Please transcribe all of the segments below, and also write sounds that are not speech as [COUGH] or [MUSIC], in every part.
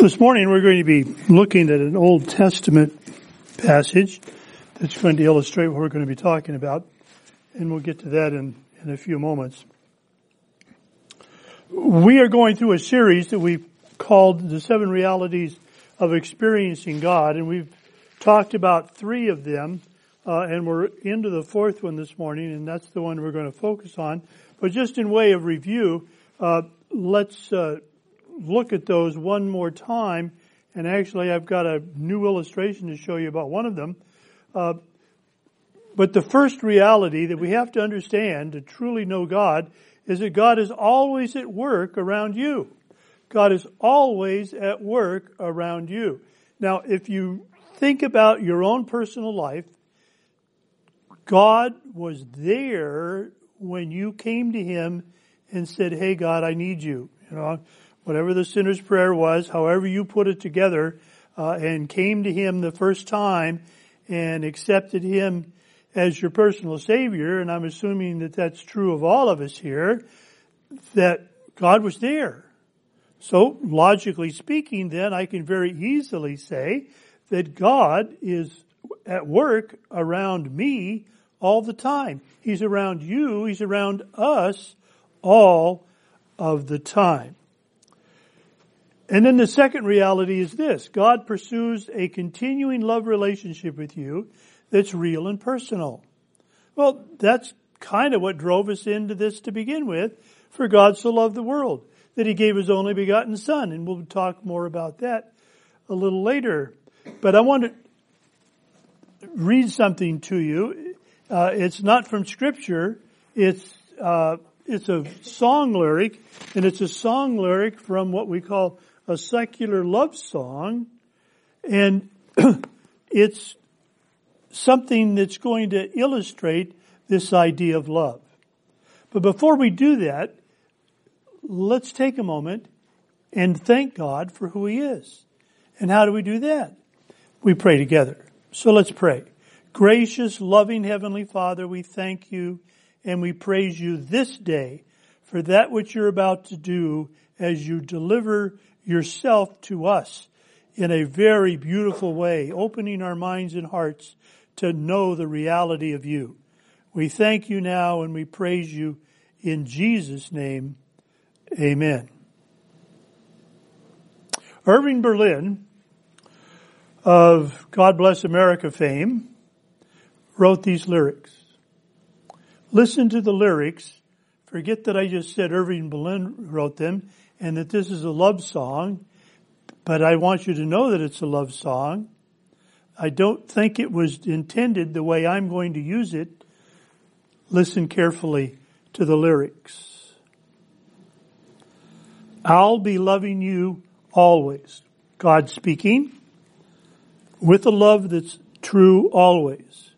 This morning we're going to be looking at an Old Testament passage that's going to illustrate what we're going to be talking about, and we'll get to that in, in a few moments. We are going through a series that we've called The Seven Realities of Experiencing God, and we've talked about three of them, uh, and we're into the fourth one this morning, and that's the one we're going to focus on. But just in way of review, uh, let's uh, look at those one more time. And actually, I've got a new illustration to show you about one of them. Uh, but the first reality that we have to understand to truly know God is that God is always at work around you. God is always at work around you. Now, if you think about your own personal life, God was there when you came to Him and said, Hey God, I need you. You know, whatever the sinner's prayer was, however you put it together, uh, and came to Him the first time and accepted Him as your personal Savior, and I'm assuming that that's true of all of us here, that God was there. So, logically speaking, then I can very easily say that God is at work around me all the time. He's around you, He's around us all of the time. And then the second reality is this. God pursues a continuing love relationship with you that's real and personal. Well, that's kind of what drove us into this to begin with. For God so loved the world that he gave his only begotten son. And we'll talk more about that a little later. But I want to read something to you. Uh, it's not from scripture. It's, uh, it's a song lyric and it's a song lyric from what we call a secular love song, and [CLEARS THROAT] it's something that's going to illustrate this idea of love. But before we do that, let's take a moment and thank God for who He is. And how do we do that? We pray together. So let's pray. Gracious, loving Heavenly Father, we thank you and we praise you this day for that which you're about to do as you deliver yourself to us in a very beautiful way, opening our minds and hearts to know the reality of you. We thank you now and we praise you in Jesus' name. Amen. Irving Berlin of God Bless America fame wrote these lyrics. Listen to the lyrics. Forget that I just said Irving Berlin wrote them and that this is a love song, but I want you to know that it's a love song. I don't think it was intended the way I'm going to use it. Listen carefully to the lyrics. I'll be loving you always. God speaking with a love that's true always.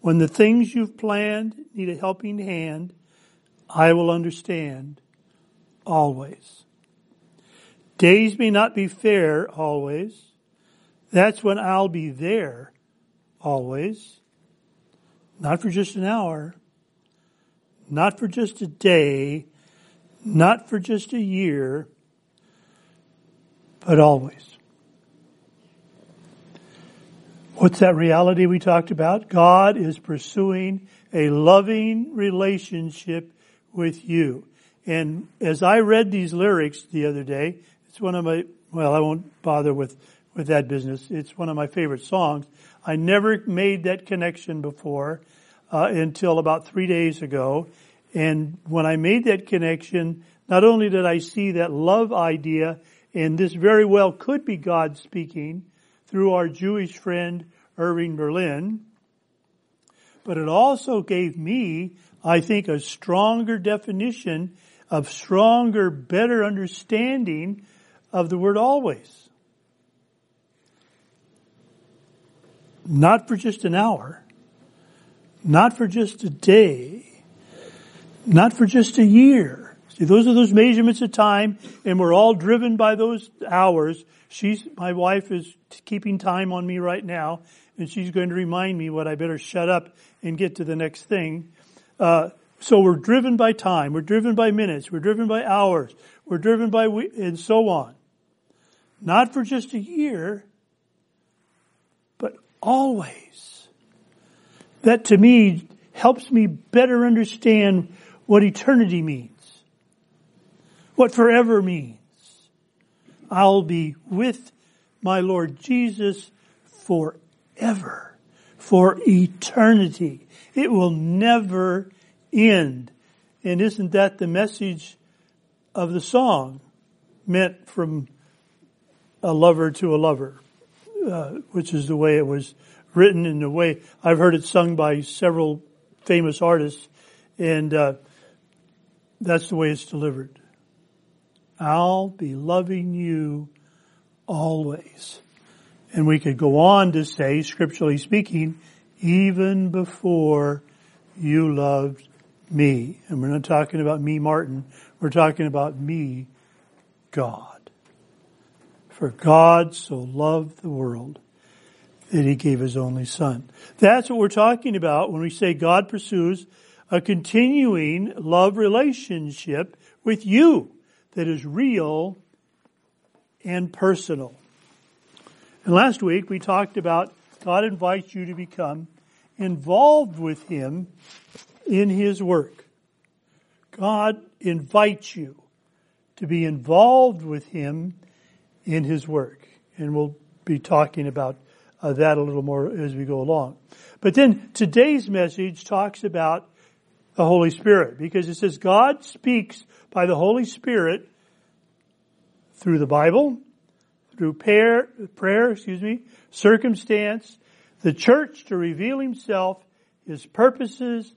When the things you've planned need a helping hand, I will understand always. Days may not be fair always. That's when I'll be there always. Not for just an hour. Not for just a day. Not for just a year. But always. What's that reality we talked about? God is pursuing a loving relationship with you. And as I read these lyrics the other day, it's one of my, well, I won't bother with, with that business. It's one of my favorite songs. I never made that connection before, uh, until about three days ago. And when I made that connection, not only did I see that love idea, and this very well could be God speaking through our Jewish friend Irving Berlin, but it also gave me, I think, a stronger definition of stronger, better understanding of the word always. Not for just an hour, not for just a day, not for just a year. See, those are those measurements of time, and we're all driven by those hours. She's, my wife is keeping time on me right now, and she's going to remind me what I better shut up and get to the next thing. Uh, so we're driven by time, we're driven by minutes, we're driven by hours, we're driven by, we- and so on. not for just a year, but always. That to me helps me better understand what eternity means, what forever means. I'll be with my Lord Jesus forever, for eternity. It will never end. And isn't that the message of the song meant from a lover to a lover, uh, which is the way it was written in the way I've heard it sung by several famous artists, and uh, that's the way it's delivered. I'll be loving you always. And we could go on to say, scripturally speaking, even before you loved me. And we're not talking about me, Martin. We're talking about me, God. For God so loved the world that he gave his only son. That's what we're talking about when we say God pursues a continuing love relationship with you that is real and personal. And last week we talked about God invites you to become involved with Him in His work. God invites you to be involved with Him in His work. And we'll be talking about uh, that a little more as we go along. But then today's message talks about the Holy Spirit because it says God speaks by the Holy Spirit through the Bible, through prayer, prayer, excuse me, circumstance, the church to reveal himself, his purposes,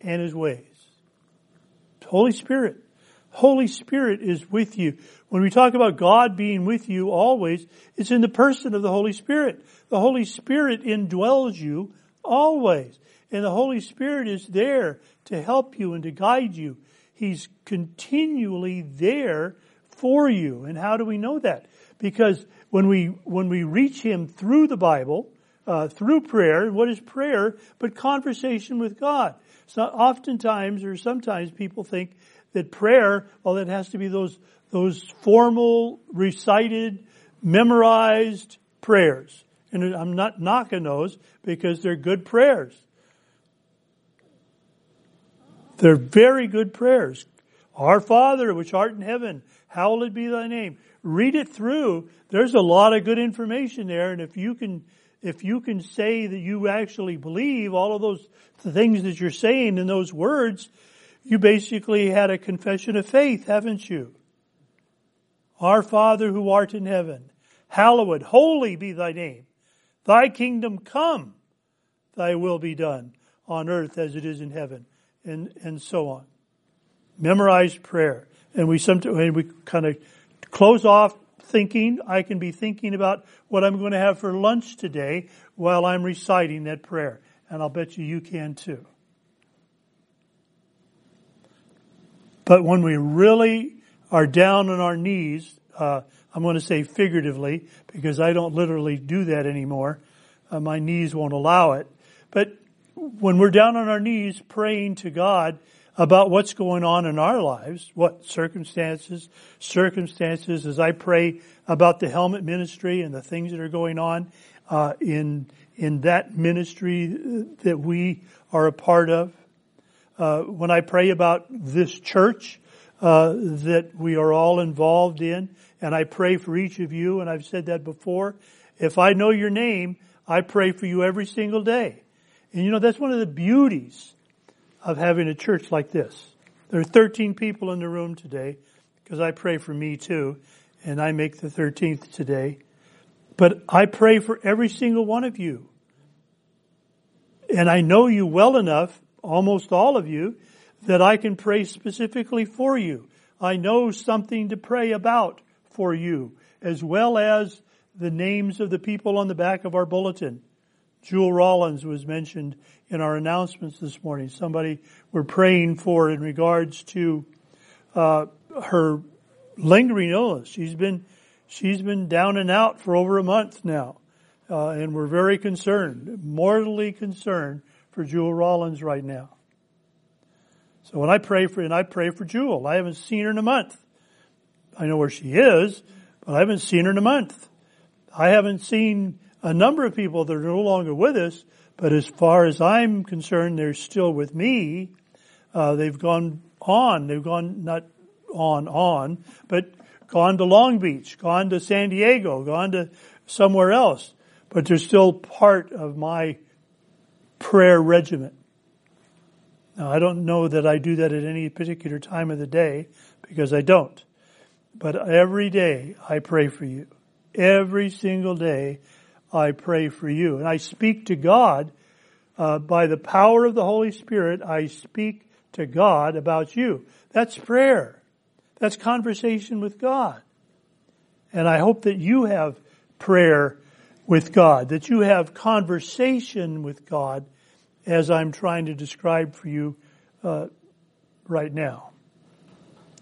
and his ways. Holy Spirit. Holy Spirit is with you. When we talk about God being with you always, it's in the person of the Holy Spirit. The Holy Spirit indwells you always. And the Holy Spirit is there to help you and to guide you. He's continually there for you. And how do we know that? Because when we, when we reach Him through the Bible, uh, through prayer, what is prayer but conversation with God? So oftentimes or sometimes people think that prayer, well, it has to be those, those formal, recited, memorized prayers. And I'm not knocking those because they're good prayers. They're very good prayers. Our Father, which art in heaven, hallowed be thy name. Read it through. There's a lot of good information there, and if you can, if you can say that you actually believe all of those things that you're saying in those words, you basically had a confession of faith, haven't you? Our Father who art in heaven, hallowed, holy be thy name. Thy kingdom come, thy will be done on earth as it is in heaven, and, and so on. Memorize prayer. And we sometimes, we kind of close off thinking, I can be thinking about what I'm going to have for lunch today while I'm reciting that prayer. And I'll bet you you can too. But when we really are down on our knees, uh, I'm going to say figuratively because I don't literally do that anymore. Uh, my knees won't allow it. But when we're down on our knees praying to God about what's going on in our lives, what circumstances, circumstances as I pray about the helmet ministry and the things that are going on uh, in in that ministry that we are a part of, uh, when I pray about this church uh, that we are all involved in, and I pray for each of you, and I've said that before. If I know your name, I pray for you every single day. And you know, that's one of the beauties of having a church like this. There are 13 people in the room today, because I pray for me too, and I make the 13th today. But I pray for every single one of you. And I know you well enough almost all of you, that I can pray specifically for you. I know something to pray about for you, as well as the names of the people on the back of our bulletin. Jewel Rollins was mentioned in our announcements this morning. Somebody we're praying for in regards to uh, her lingering illness. She's been she's been down and out for over a month now, uh, and we're very concerned, mortally concerned for Jewel Rollins right now. So when I pray for, and I pray for Jewel, I haven't seen her in a month. I know where she is, but I haven't seen her in a month. I haven't seen a number of people that are no longer with us, but as far as I'm concerned, they're still with me. Uh, they've gone on. They've gone not on on, but gone to Long Beach, gone to San Diego, gone to somewhere else. But they're still part of my prayer regiment. Now, I don't know that I do that at any particular time of the day because I don't. But every day I pray for you. Every single day I pray for you. And I speak to God uh, by the power of the Holy Spirit. I speak to God about you. That's prayer. That's conversation with God. And I hope that you have prayer with God, that you have conversation with God as I'm trying to describe for you uh, right now.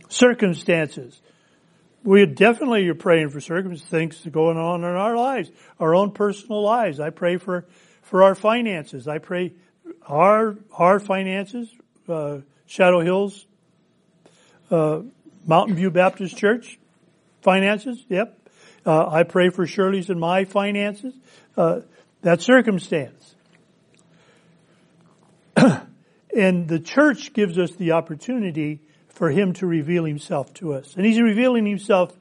Circumstances. We definitely are praying for circumstances, things going on in our lives, our own personal lives. I pray for, for our finances. I pray our, our finances, uh, Shadow Hills, uh, Mountain View Baptist Church finances. Yep. Uh, I pray for Shirley's and my finances. Uh, that circumstance. [CLEARS THROAT] and the church gives us the opportunity for Him to reveal Himself to us. And He's revealing Himself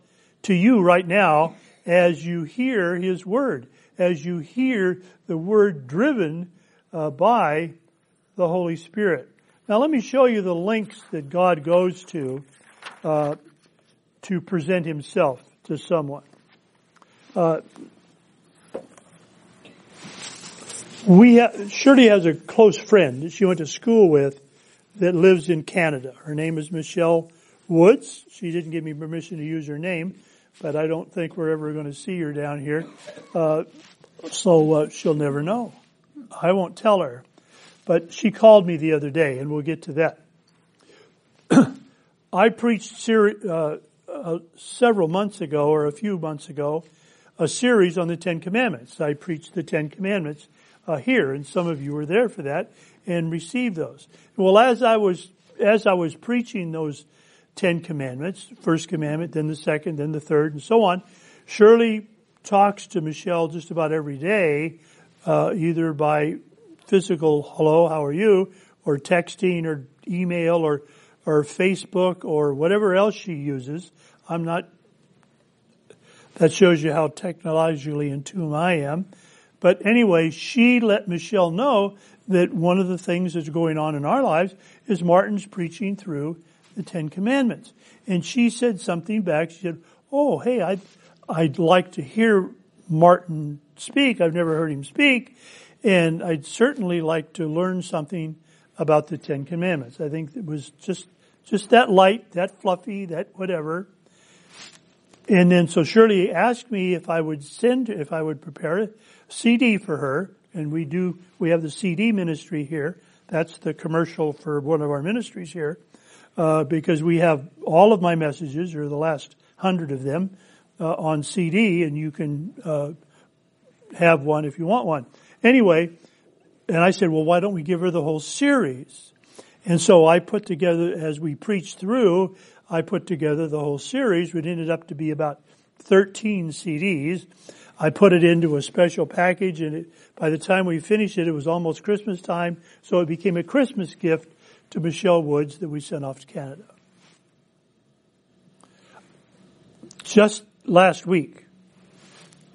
to you right now as you hear His Word, as you hear the Word driven uh, by the Holy Spirit. Now let me show you the links that God goes to uh, to present Himself to someone. Uh, we ha- Shirley has a close friend that she went to school with that lives in Canada. Her name is Michelle Woods. She didn't give me permission to use her name, but I don't think we're ever going to see her down here. Uh, so uh, she'll never know. I won't tell her. But she called me the other day, and we'll get to that. [CLEARS THROAT] I preached seri- uh, uh, several months ago, or a few months ago, a series on the Ten Commandments. I preached the Ten Commandments uh, here, and some of you were there for that and receive those. Well, as I was as I was preaching those Ten Commandments, first commandment, then the second, then the third, and so on, Shirley talks to Michelle just about every day, uh, either by physical hello, how are you, or texting, or email, or or Facebook, or whatever else she uses. I'm not. That shows you how technologically in tune I am. But anyway, she let Michelle know that one of the things that's going on in our lives is Martin's preaching through the Ten Commandments. And she said something back. She said, Oh, hey, I'd, I'd like to hear Martin speak. I've never heard him speak. And I'd certainly like to learn something about the Ten Commandments. I think it was just, just that light, that fluffy, that whatever. And then so Shirley asked me if I would send, if I would prepare a CD for her and we do, we have the CD ministry here. That's the commercial for one of our ministries here, uh, because we have all of my messages, or the last hundred of them, uh, on CD, and you can uh, have one if you want one. Anyway, and I said, well, why don't we give her the whole series? And so I put together, as we preached through, I put together the whole series, which ended up to be about 13 CDs. I put it into a special package and it, by the time we finished it, it was almost Christmas time. So it became a Christmas gift to Michelle Woods that we sent off to Canada. Just last week,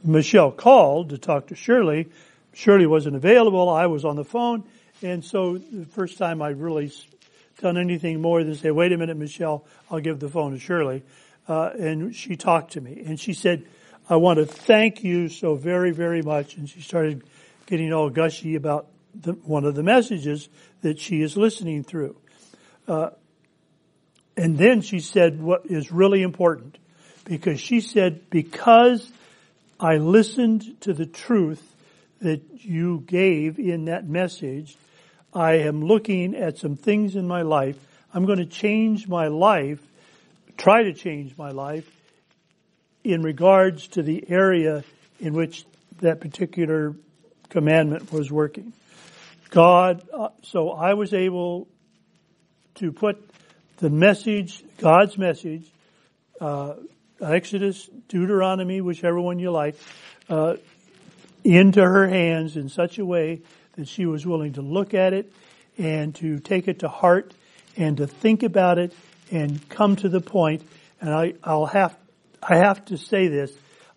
Michelle called to talk to Shirley. Shirley wasn't available. I was on the phone. And so the first time I'd really done anything more than say, wait a minute, Michelle, I'll give the phone to Shirley. Uh, and she talked to me and she said, I want to thank you so very, very much. And she started getting all gushy about the, one of the messages that she is listening through. Uh, and then she said what is really important because she said, because I listened to the truth that you gave in that message, I am looking at some things in my life. I'm going to change my life, try to change my life in regards to the area in which that particular commandment was working. God, uh, so I was able to put the message, God's message, uh, Exodus, Deuteronomy, whichever one you like, uh, into her hands in such a way that she was willing to look at it and to take it to heart and to think about it and come to the point. And I, I'll have, I have to say this.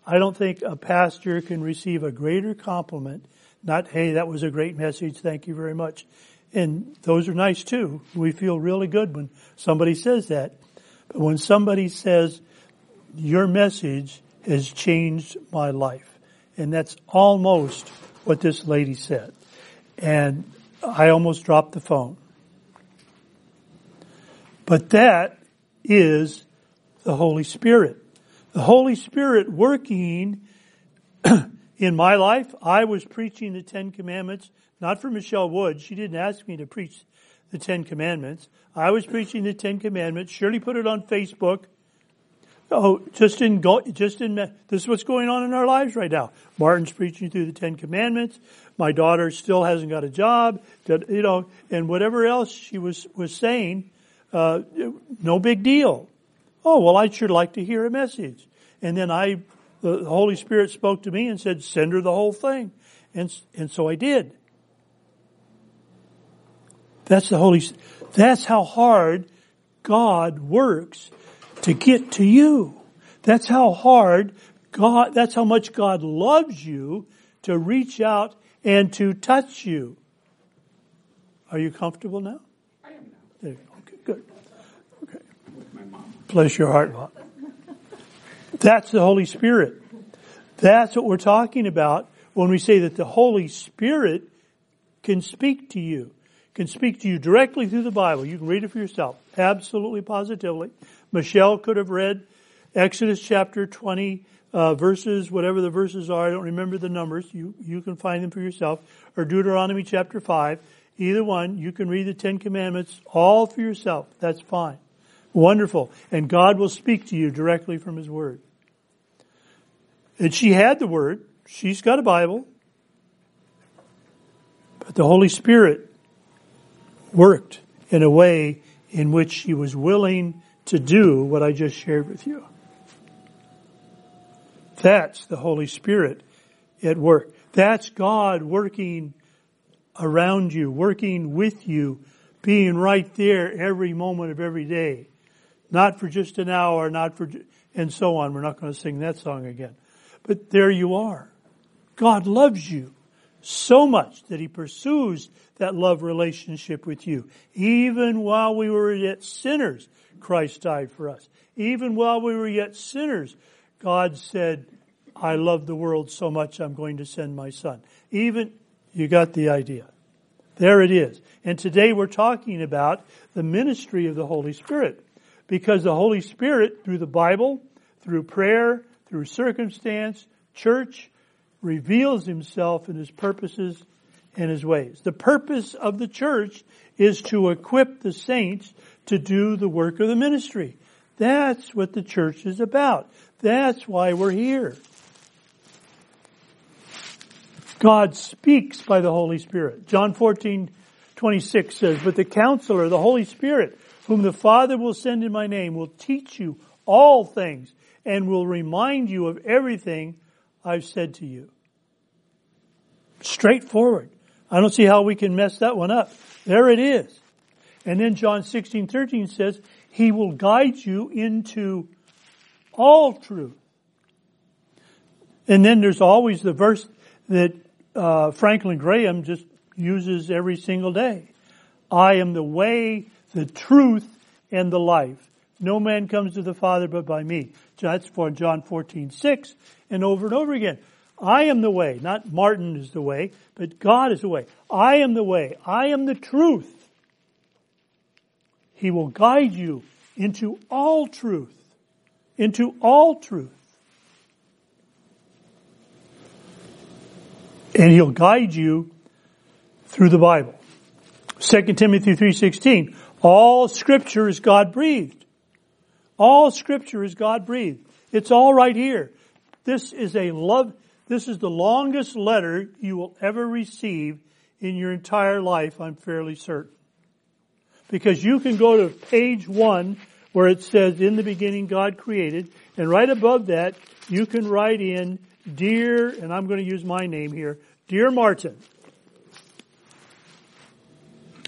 I don't think a pastor can receive a greater compliment. Not, hey, that was a great message. Thank you very much. And those are nice too. We feel really good when somebody says that. But when somebody says, your message has changed my life. And that's almost what this lady said. And I almost dropped the phone. But that is the Holy Spirit. The Holy Spirit working [CLEARS THROAT] in my life. I was preaching the Ten Commandments, not for Michelle Wood. She didn't ask me to preach the Ten Commandments. I was preaching the Ten Commandments. Shirley put it on Facebook. Oh, just in go, just in this is what's going on in our lives right now. Martin's preaching through the Ten Commandments. My daughter still hasn't got a job, you know, and whatever else she was was saying, uh, no big deal. Oh well, I'd sure like to hear a message. And then I, the Holy Spirit spoke to me and said, send her the whole thing, and and so I did. That's the Holy. That's how hard God works to get to you. That's how hard God, that's how much God loves you to reach out and to touch you. Are you comfortable now? I am now. Okay, good. Okay. With my mom. Bless your heart. That's the Holy Spirit. That's what we're talking about when we say that the Holy Spirit can speak to you, can speak to you directly through the Bible. You can read it for yourself. Absolutely, positively. Michelle could have read Exodus chapter 20, uh, verses, whatever the verses are. I don't remember the numbers. You, you can find them for yourself. Or Deuteronomy chapter 5. Either one. You can read the Ten Commandments all for yourself. That's fine. Wonderful. And God will speak to you directly from His Word. And she had the Word. She's got a Bible. But the Holy Spirit worked in a way in which she was willing to do what I just shared with you. That's the Holy Spirit at work. That's God working around you, working with you, being right there every moment of every day. Not for just an hour, not for, and so on. We're not going to sing that song again. But there you are. God loves you so much that He pursues that love relationship with you. Even while we were yet sinners, Christ died for us. Even while we were yet sinners, God said, I love the world so much I'm going to send my son. Even, you got the idea. There it is. And today we're talking about the ministry of the Holy Spirit. Because the Holy Spirit, through the Bible, through prayer, through circumstance, church, reveals himself in his purposes and his ways. The purpose of the church is to equip the saints to do the work of the ministry. That's what the church is about. That's why we're here. God speaks by the Holy Spirit. John 14, 26 says, But the counselor, the Holy Spirit, whom the Father will send in my name, will teach you all things and will remind you of everything I've said to you. Straightforward. I don't see how we can mess that one up. There it is. And then John 16, 13 says, He will guide you into all truth. And then there's always the verse that uh, Franklin Graham just uses every single day. I am the way, the truth, and the life. No man comes to the Father but by me. That's for John 14, 6, and over and over again. I am the way, not Martin is the way, but God is the way. I am the way. I am the truth. He will guide you into all truth. Into all truth. And he'll guide you through the Bible. 2 Timothy 3.16, all scripture is God breathed. All scripture is God breathed. It's all right here. This is a love, this is the longest letter you will ever receive in your entire life, I'm fairly certain. Because you can go to page one where it says, in the beginning God created, and right above that, you can write in, dear, and I'm going to use my name here, dear Martin.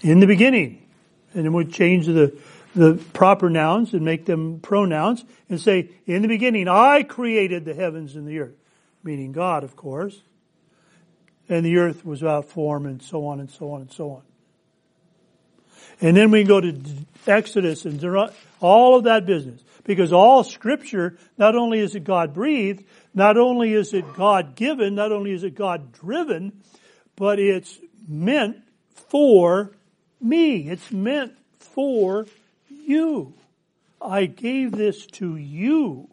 In the beginning. And then we change the, the proper nouns and make them pronouns and say, in the beginning, I created the heavens and the earth. Meaning God, of course. And the earth was without form and so on and so on and so on. And then we go to Exodus and all of that business. Because all scripture, not only is it God breathed, not only is it God given, not only is it God driven, but it's meant for me. It's meant for you. I gave this to you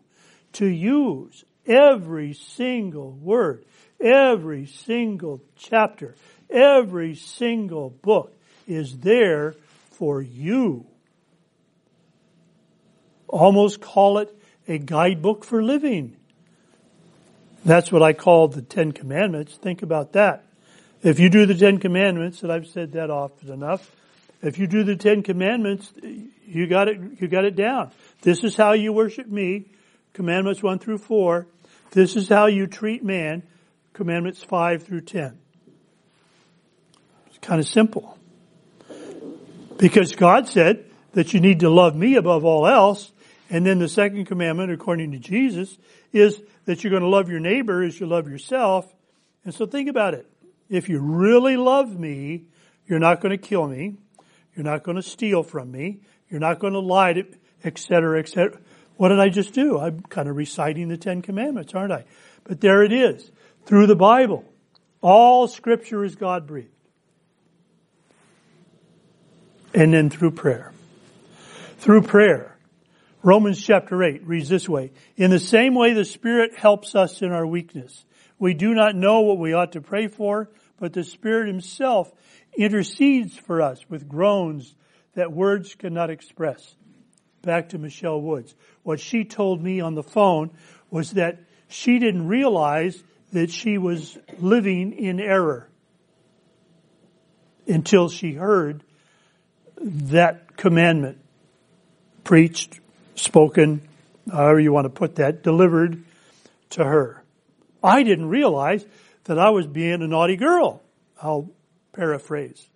to use every single word, every single chapter, every single book is there for you. Almost call it a guidebook for living. That's what I call the Ten Commandments. Think about that. If you do the Ten Commandments, and I've said that often enough, if you do the Ten Commandments, you got it, you got it down. This is how you worship me, Commandments 1 through 4. This is how you treat man, Commandments 5 through 10. It's kind of simple. Because God said that you need to love me above all else. And then the second commandment, according to Jesus, is that you're going to love your neighbor as you love yourself. And so think about it. If you really love me, you're not going to kill me. You're not going to steal from me. You're not going to lie to, etc., etc. What did I just do? I'm kind of reciting the Ten Commandments, aren't I? But there it is. Through the Bible. All scripture is God breathed and then through prayer. Through prayer. Romans chapter 8 reads this way. In the same way the Spirit helps us in our weakness. We do not know what we ought to pray for, but the Spirit Himself intercedes for us with groans that words cannot express. Back to Michelle Woods. What she told me on the phone was that she didn't realize that she was living in error until she heard that commandment preached, spoken, however you want to put that, delivered to her. I didn't realize that I was being a naughty girl. I'll paraphrase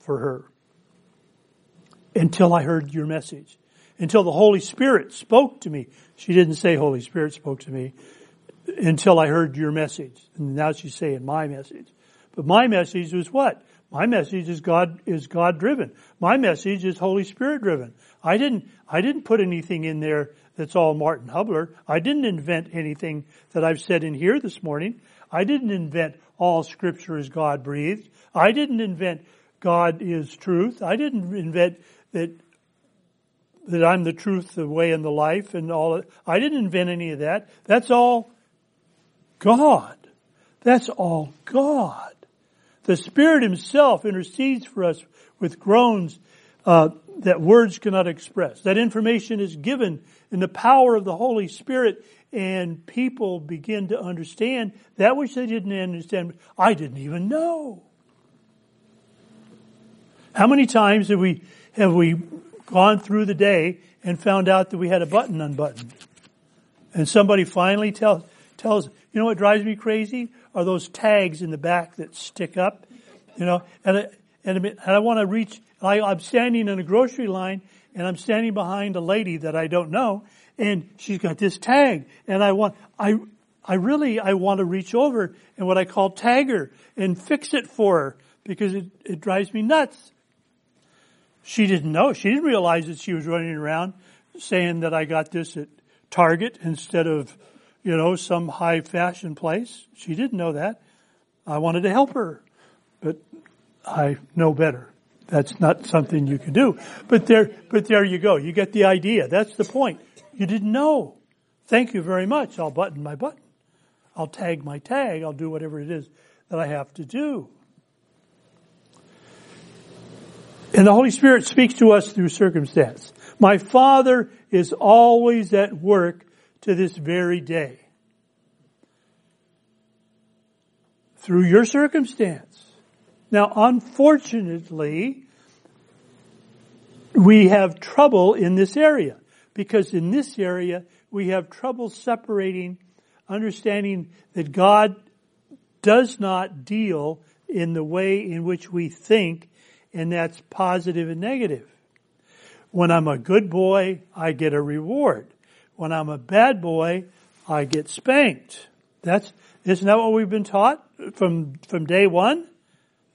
for her. Until I heard your message. Until the Holy Spirit spoke to me. She didn't say Holy Spirit spoke to me until I heard your message. And now she's saying my message. But my message was what? My message is God is God driven. My message is Holy Spirit driven. I didn't I didn't put anything in there that's all Martin Hubler. I didn't invent anything that I've said in here this morning. I didn't invent all scripture is God breathed. I didn't invent God is truth. I didn't invent that that I'm the truth, the way, and the life, and all. I didn't invent any of that. That's all God. That's all God. The Spirit Himself intercedes for us with groans uh, that words cannot express. That information is given in the power of the Holy Spirit, and people begin to understand that which they didn't understand. I didn't even know. How many times have we have we gone through the day and found out that we had a button unbuttoned, and somebody finally tells tells you know what drives me crazy are those tags in the back that stick up, you know, and I, and, I want to reach, I, I'm standing in a grocery line and I'm standing behind a lady that I don't know and she's got this tag and I want, I, I really, I want to reach over and what I call tag her and fix it for her because it, it drives me nuts. She didn't know. She didn't realize that she was running around saying that I got this at Target instead of you know, some high fashion place. She didn't know that. I wanted to help her, but I know better. That's not something you can do. But there, but there you go. You get the idea. That's the point. You didn't know. Thank you very much. I'll button my button. I'll tag my tag. I'll do whatever it is that I have to do. And the Holy Spirit speaks to us through circumstance. My Father is always at work to this very day. Through your circumstance. Now, unfortunately, we have trouble in this area because in this area we have trouble separating, understanding that God does not deal in the way in which we think, and that's positive and negative. When I'm a good boy, I get a reward. When I'm a bad boy, I get spanked. That's, isn't that what we've been taught from, from day one?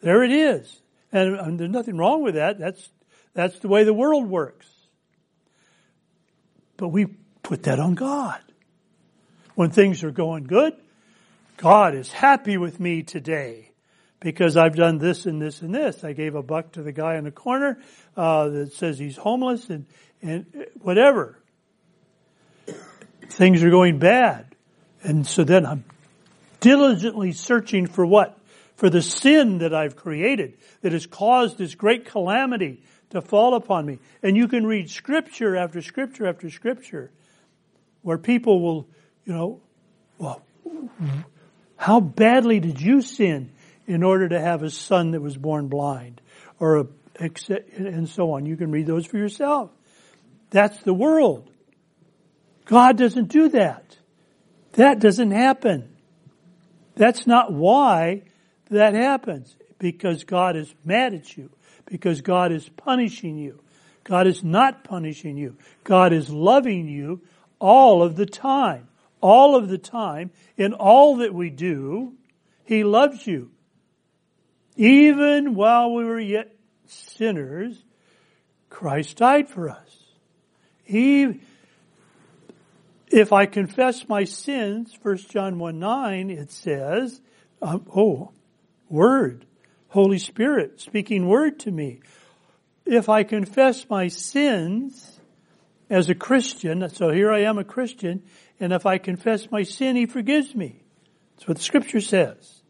There it is. And, and there's nothing wrong with that. That's, that's the way the world works. But we put that on God. When things are going good, God is happy with me today because I've done this and this and this. I gave a buck to the guy in the corner uh, that says he's homeless and, and whatever. Things are going bad. And so then I'm diligently searching for what? For the sin that I've created that has caused this great calamity to fall upon me. And you can read scripture after scripture after scripture where people will, you know, well, how badly did you sin in order to have a son that was born blind or a, and so on. You can read those for yourself. That's the world. God doesn't do that. That doesn't happen. That's not why that happens. Because God is mad at you. Because God is punishing you. God is not punishing you. God is loving you all of the time. All of the time. In all that we do, He loves you. Even while we were yet sinners, Christ died for us. He, if I confess my sins, 1 John 1 9, it says, um, oh, word, Holy Spirit speaking word to me. If I confess my sins as a Christian, so here I am a Christian, and if I confess my sin, He forgives me. That's what the scripture says.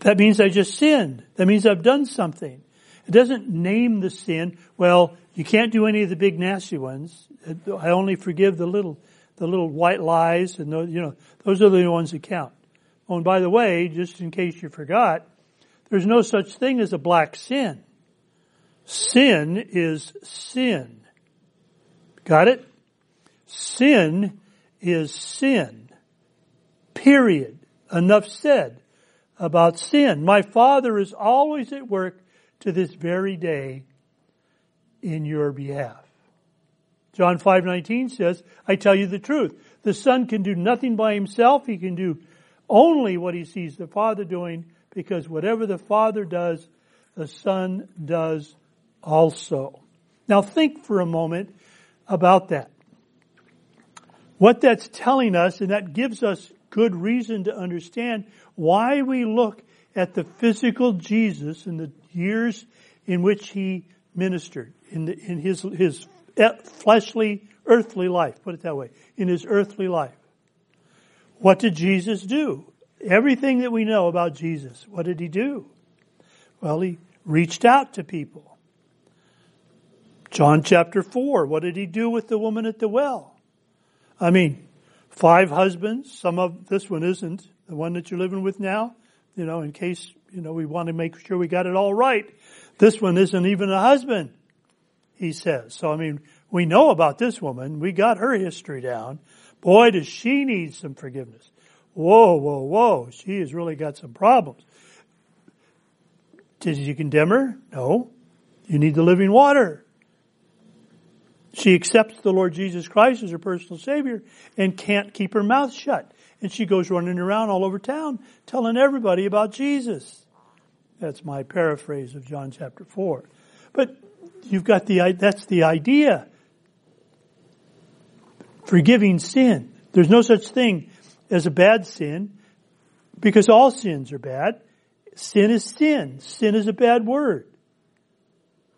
That means I just sinned. That means I've done something. It doesn't name the sin. Well, you can't do any of the big nasty ones. I only forgive the little, the little white lies and those, you know, those are the ones that count. Oh, and by the way, just in case you forgot, there's no such thing as a black sin. Sin is sin. Got it? Sin is sin. Period. Enough said about sin. My Father is always at work to this very day in your behalf. John 5:19 says, "I tell you the truth. The Son can do nothing by himself. He can do only what he sees the Father doing because whatever the Father does, the Son does also." Now think for a moment about that. What that's telling us, and that gives us good reason to understand why we look at the physical Jesus in the years in which he ministered, in, the, in his, his fleshly, earthly life, put it that way, in his earthly life. What did Jesus do? Everything that we know about Jesus, what did he do? Well, he reached out to people. John chapter 4, what did he do with the woman at the well? I mean, five husbands, some of this one isn't, the one that you're living with now, you know, in case, you know, we want to make sure we got it all right. This one isn't even a husband, he says. So, I mean, we know about this woman. We got her history down. Boy, does she need some forgiveness. Whoa, whoa, whoa. She has really got some problems. Did you condemn her? No. You need the living water. She accepts the Lord Jesus Christ as her personal Savior and can't keep her mouth shut. And she goes running around all over town telling everybody about Jesus. That's my paraphrase of John chapter 4. But you've got the, that's the idea. Forgiving sin. There's no such thing as a bad sin because all sins are bad. Sin is sin. Sin is a bad word.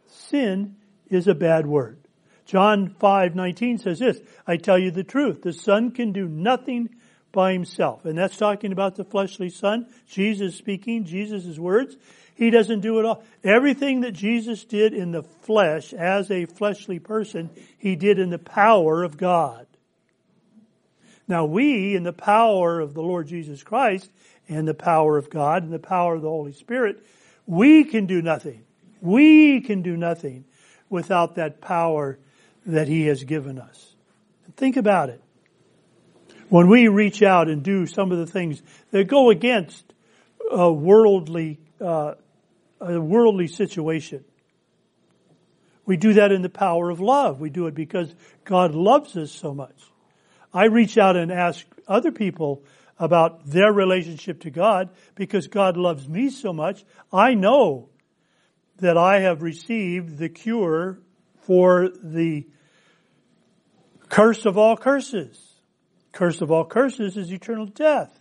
Sin is a bad word. John 5:19 says this, I tell you the truth, the son can do nothing by himself. And that's talking about the fleshly son. Jesus speaking, Jesus' words. He doesn't do it all. Everything that Jesus did in the flesh as a fleshly person, he did in the power of God. Now we, in the power of the Lord Jesus Christ, and the power of God, and the power of the Holy Spirit, we can do nothing. We can do nothing without that power that He has given us. Think about it. When we reach out and do some of the things that go against a worldly, uh, a worldly situation, we do that in the power of love. We do it because God loves us so much. I reach out and ask other people about their relationship to God because God loves me so much. I know that I have received the cure for the curse of all curses. Curse of all curses is eternal death.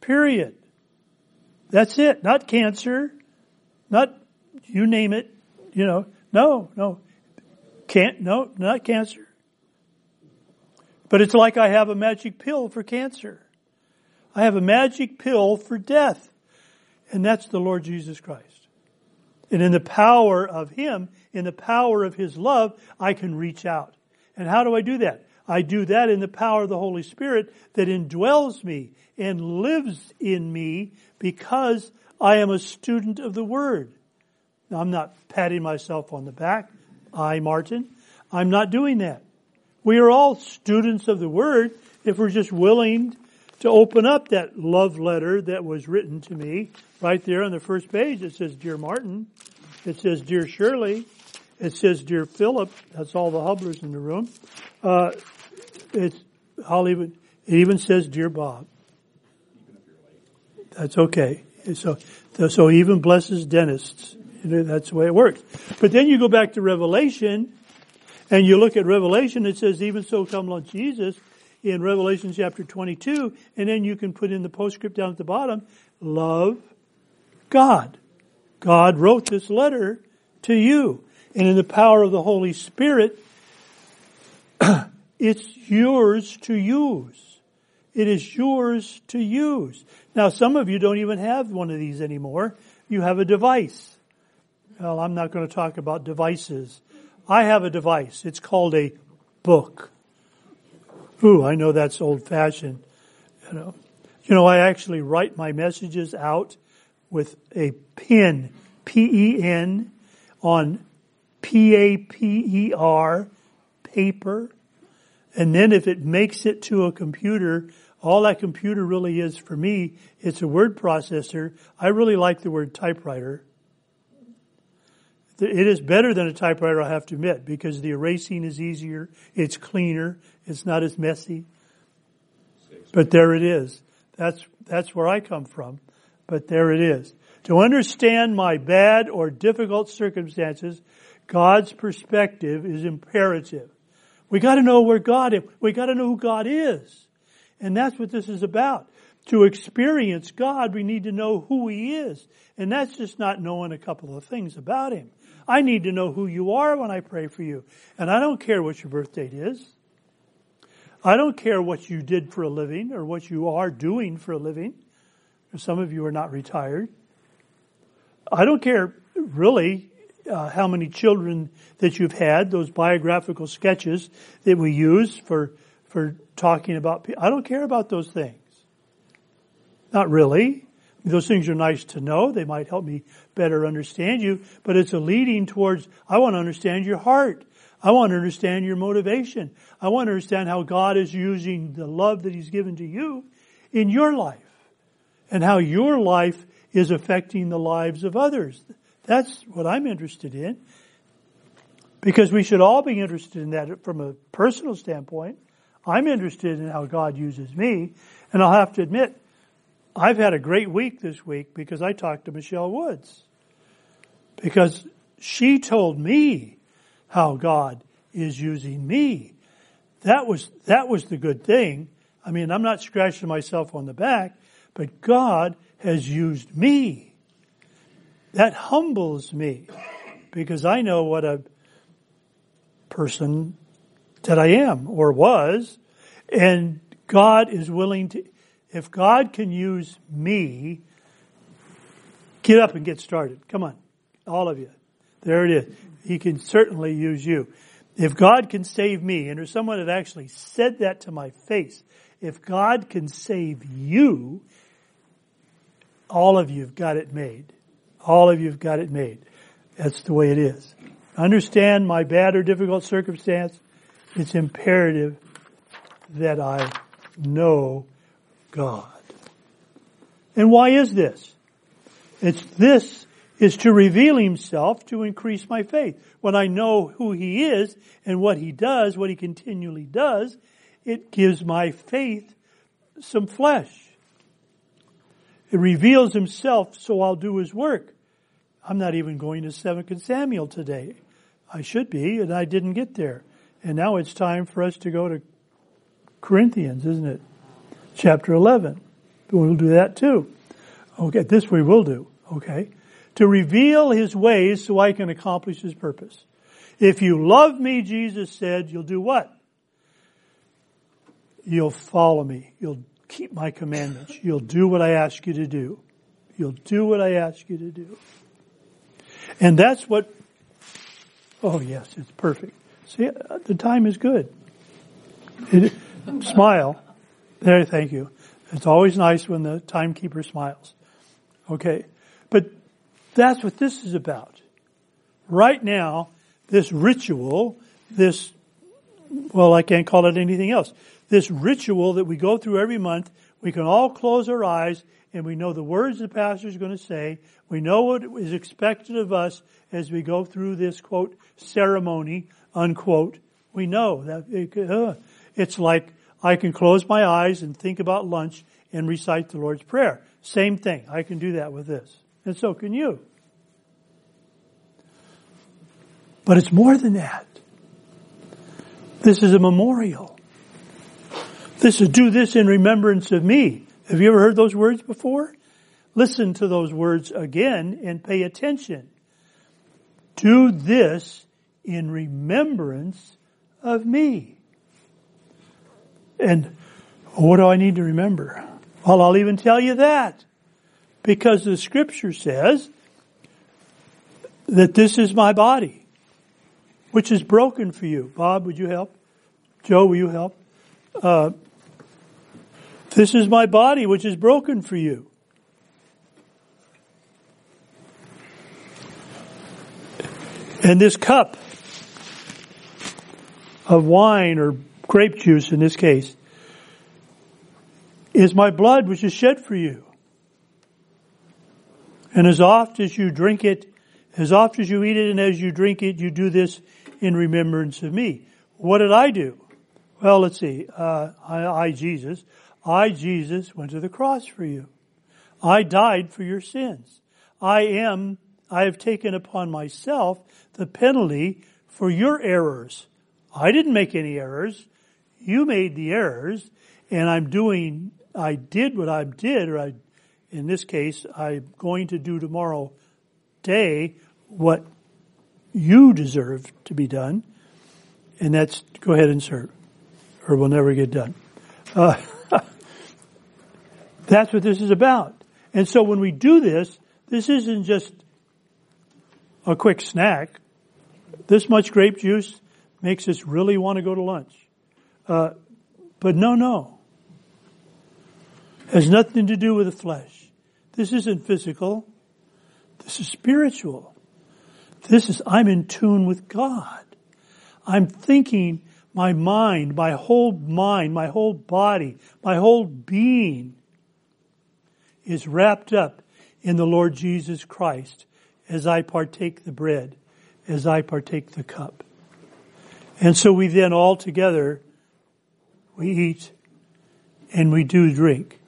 Period. That's it. Not cancer. Not, you name it. You know, no, no. Can't, no, not cancer. But it's like I have a magic pill for cancer. I have a magic pill for death. And that's the Lord Jesus Christ. And in the power of Him, in the power of His love, I can reach out. And how do I do that? I do that in the power of the Holy Spirit that indwells me and lives in me because I am a student of the Word. Now, I'm not patting myself on the back. I, Martin, I'm not doing that. We are all students of the Word if we're just willing to open up that love letter that was written to me right there on the first page. It says, Dear Martin. It says, Dear Shirley. It says, Dear Philip. That's all the Hubblers in the room. Uh, it's, I'll even, it even says, Dear Bob. That's okay. So, so even blesses dentists. That's the way it works. But then you go back to Revelation, and you look at Revelation, it says, even so come Lord Jesus in Revelation chapter 22, and then you can put in the postscript down at the bottom, love God. God wrote this letter to you. And in the power of the Holy Spirit, [CLEARS THROAT] it's yours to use. It is yours to use. Now some of you don't even have one of these anymore. You have a device. Well, I'm not going to talk about devices. I have a device. It's called a book. Ooh, I know that's old fashioned. You know, you know, I actually write my messages out with a pen, P-E-N, on P-A-P-E-R, paper. And then if it makes it to a computer, all that computer really is for me, it's a word processor. I really like the word typewriter. It is better than a typewriter, I have to admit, because the erasing is easier, it's cleaner, it's not as messy. But there it is. That's, that's where I come from. But there it is. To understand my bad or difficult circumstances, God's perspective is imperative. We gotta know where God is. We gotta know who God is. And that's what this is about. To experience God, we need to know who He is. And that's just not knowing a couple of things about Him. I need to know who you are when I pray for you. And I don't care what your birth date is. I don't care what you did for a living or what you are doing for a living. Some of you are not retired. I don't care really uh, how many children that you've had, those biographical sketches that we use for, for talking about people. I don't care about those things. Not really. Those things are nice to know. They might help me better understand you, but it's a leading towards, I want to understand your heart. I want to understand your motivation. I want to understand how God is using the love that He's given to you in your life and how your life is affecting the lives of others. That's what I'm interested in because we should all be interested in that from a personal standpoint. I'm interested in how God uses me and I'll have to admit, I've had a great week this week because I talked to Michelle Woods because she told me how God is using me. That was, that was the good thing. I mean, I'm not scratching myself on the back, but God has used me. That humbles me because I know what a person that I am or was and God is willing to, if God can use me, get up and get started. Come on. All of you. There it is. He can certainly use you. If God can save me, and there's someone that actually said that to my face, if God can save you, all of you've got it made. All of you've got it made. That's the way it is. understand my bad or difficult circumstance, it's imperative that I know God. And why is this? It's this is to reveal himself to increase my faith. When I know who he is and what he does, what he continually does, it gives my faith some flesh. It reveals himself so I'll do his work. I'm not even going to 2nd Samuel today. I should be, and I didn't get there. And now it's time for us to go to Corinthians, isn't it? Chapter 11. We'll do that too. Okay, this we will do. Okay. To reveal his ways so I can accomplish his purpose. If you love me, Jesus said, you'll do what? You'll follow me. You'll keep my commandments. You'll do what I ask you to do. You'll do what I ask you to do. And that's what, oh yes, it's perfect. See, uh, the time is good. It, smile. There, thank you. It's always nice when the timekeeper smiles. Okay. But that's what this is about. Right now, this ritual, this, well, I can't call it anything else. This ritual that we go through every month, we can all close our eyes and we know the words the pastor is going to say. We know what is expected of us as we go through this quote ceremony unquote. We know that uh, it's like I can close my eyes and think about lunch and recite the Lord's Prayer. Same thing. I can do that with this. And so can you. But it's more than that. This is a memorial. This is do this in remembrance of me. Have you ever heard those words before? Listen to those words again and pay attention. Do this in remembrance of me. And what do I need to remember? Well, I'll even tell you that. Because the scripture says that this is my body, which is broken for you. Bob, would you help? Joe, will you help? Uh, this is my body, which is broken for you. And this cup of wine or grape juice in this case is my blood which is shed for you. And as oft as you drink it, as oft as you eat it and as you drink it, you do this in remembrance of me. What did I do? Well, let's see. Uh, I, I, Jesus, I, Jesus, went to the cross for you. I died for your sins. I am, I have taken upon myself the penalty for your errors. I didn't make any errors. You made the errors, and I'm doing, I did what I did, or I, in this case, I'm going to do tomorrow day what you deserve to be done, and that's go ahead and serve, or we'll never get done. Uh, [LAUGHS] that's what this is about. And so when we do this, this isn't just a quick snack. This much grape juice makes us really want to go to lunch. Uh, but no, no. It Has nothing to do with the flesh. This isn't physical. This is spiritual. This is, I'm in tune with God. I'm thinking my mind, my whole mind, my whole body, my whole being is wrapped up in the Lord Jesus Christ as I partake the bread, as I partake the cup. And so we then all together, we eat and we do drink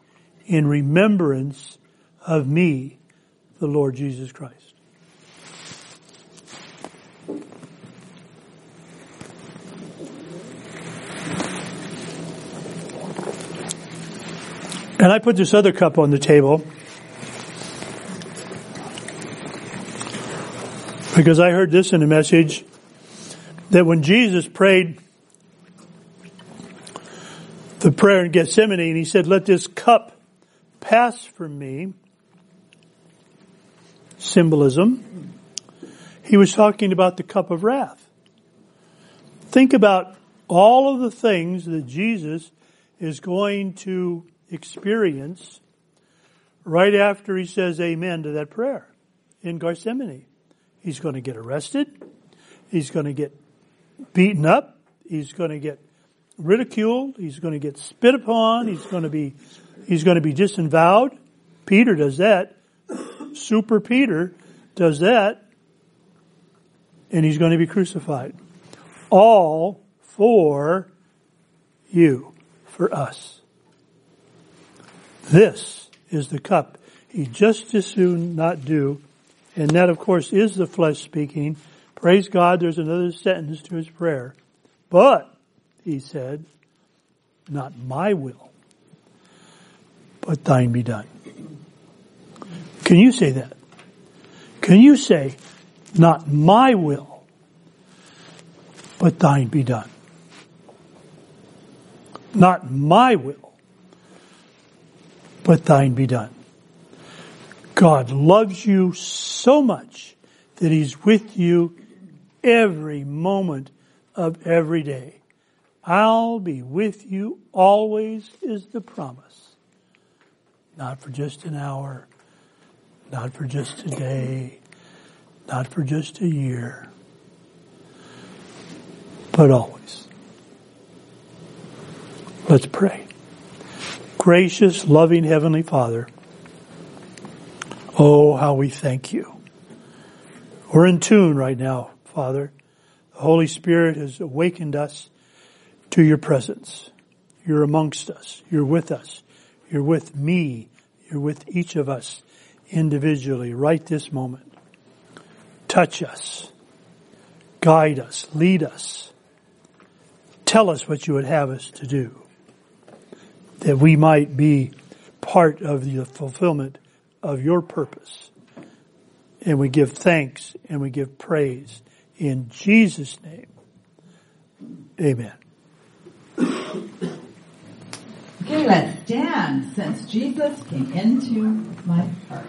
in remembrance of me, the Lord Jesus Christ. And I put this other cup on the table because I heard this in a message that when Jesus prayed the prayer in Gethsemane and he said, let this cup pass from me, symbolism, he was talking about the cup of wrath. Think about all of the things that Jesus is going to experience right after he says amen to that prayer in Gethsemane. He's going to get arrested. He's going to get beaten up. He's going to get ridiculed. He's going to get spit upon. He's going to be, he's going to be disavowed. Peter does that. Super Peter does that. And he's going to be crucified. All for you, for us. This is the cup he just as soon not do. And that of course is the flesh speaking. Praise God, there's another sentence to his prayer. But, he said, not my will, but thine be done. Can you say that? Can you say, not my will, but thine be done? Not my will, but thine be done. God loves you so much that He's with you every moment of every day. I'll be with you always is the promise. Not for just an hour, not for just a day, not for just a year, but always. Let's pray. Gracious, loving Heavenly Father, oh, how we thank you. We're in tune right now, Father. The Holy Spirit has awakened us to your presence. You're amongst us. You're with us. You're with me. You're with each of us individually right this moment. Touch us. Guide us. Lead us. Tell us what you would have us to do. That we might be part of the fulfillment of your purpose. And we give thanks and we give praise in Jesus' name. Amen. Okay, let's dance since Jesus came into my heart.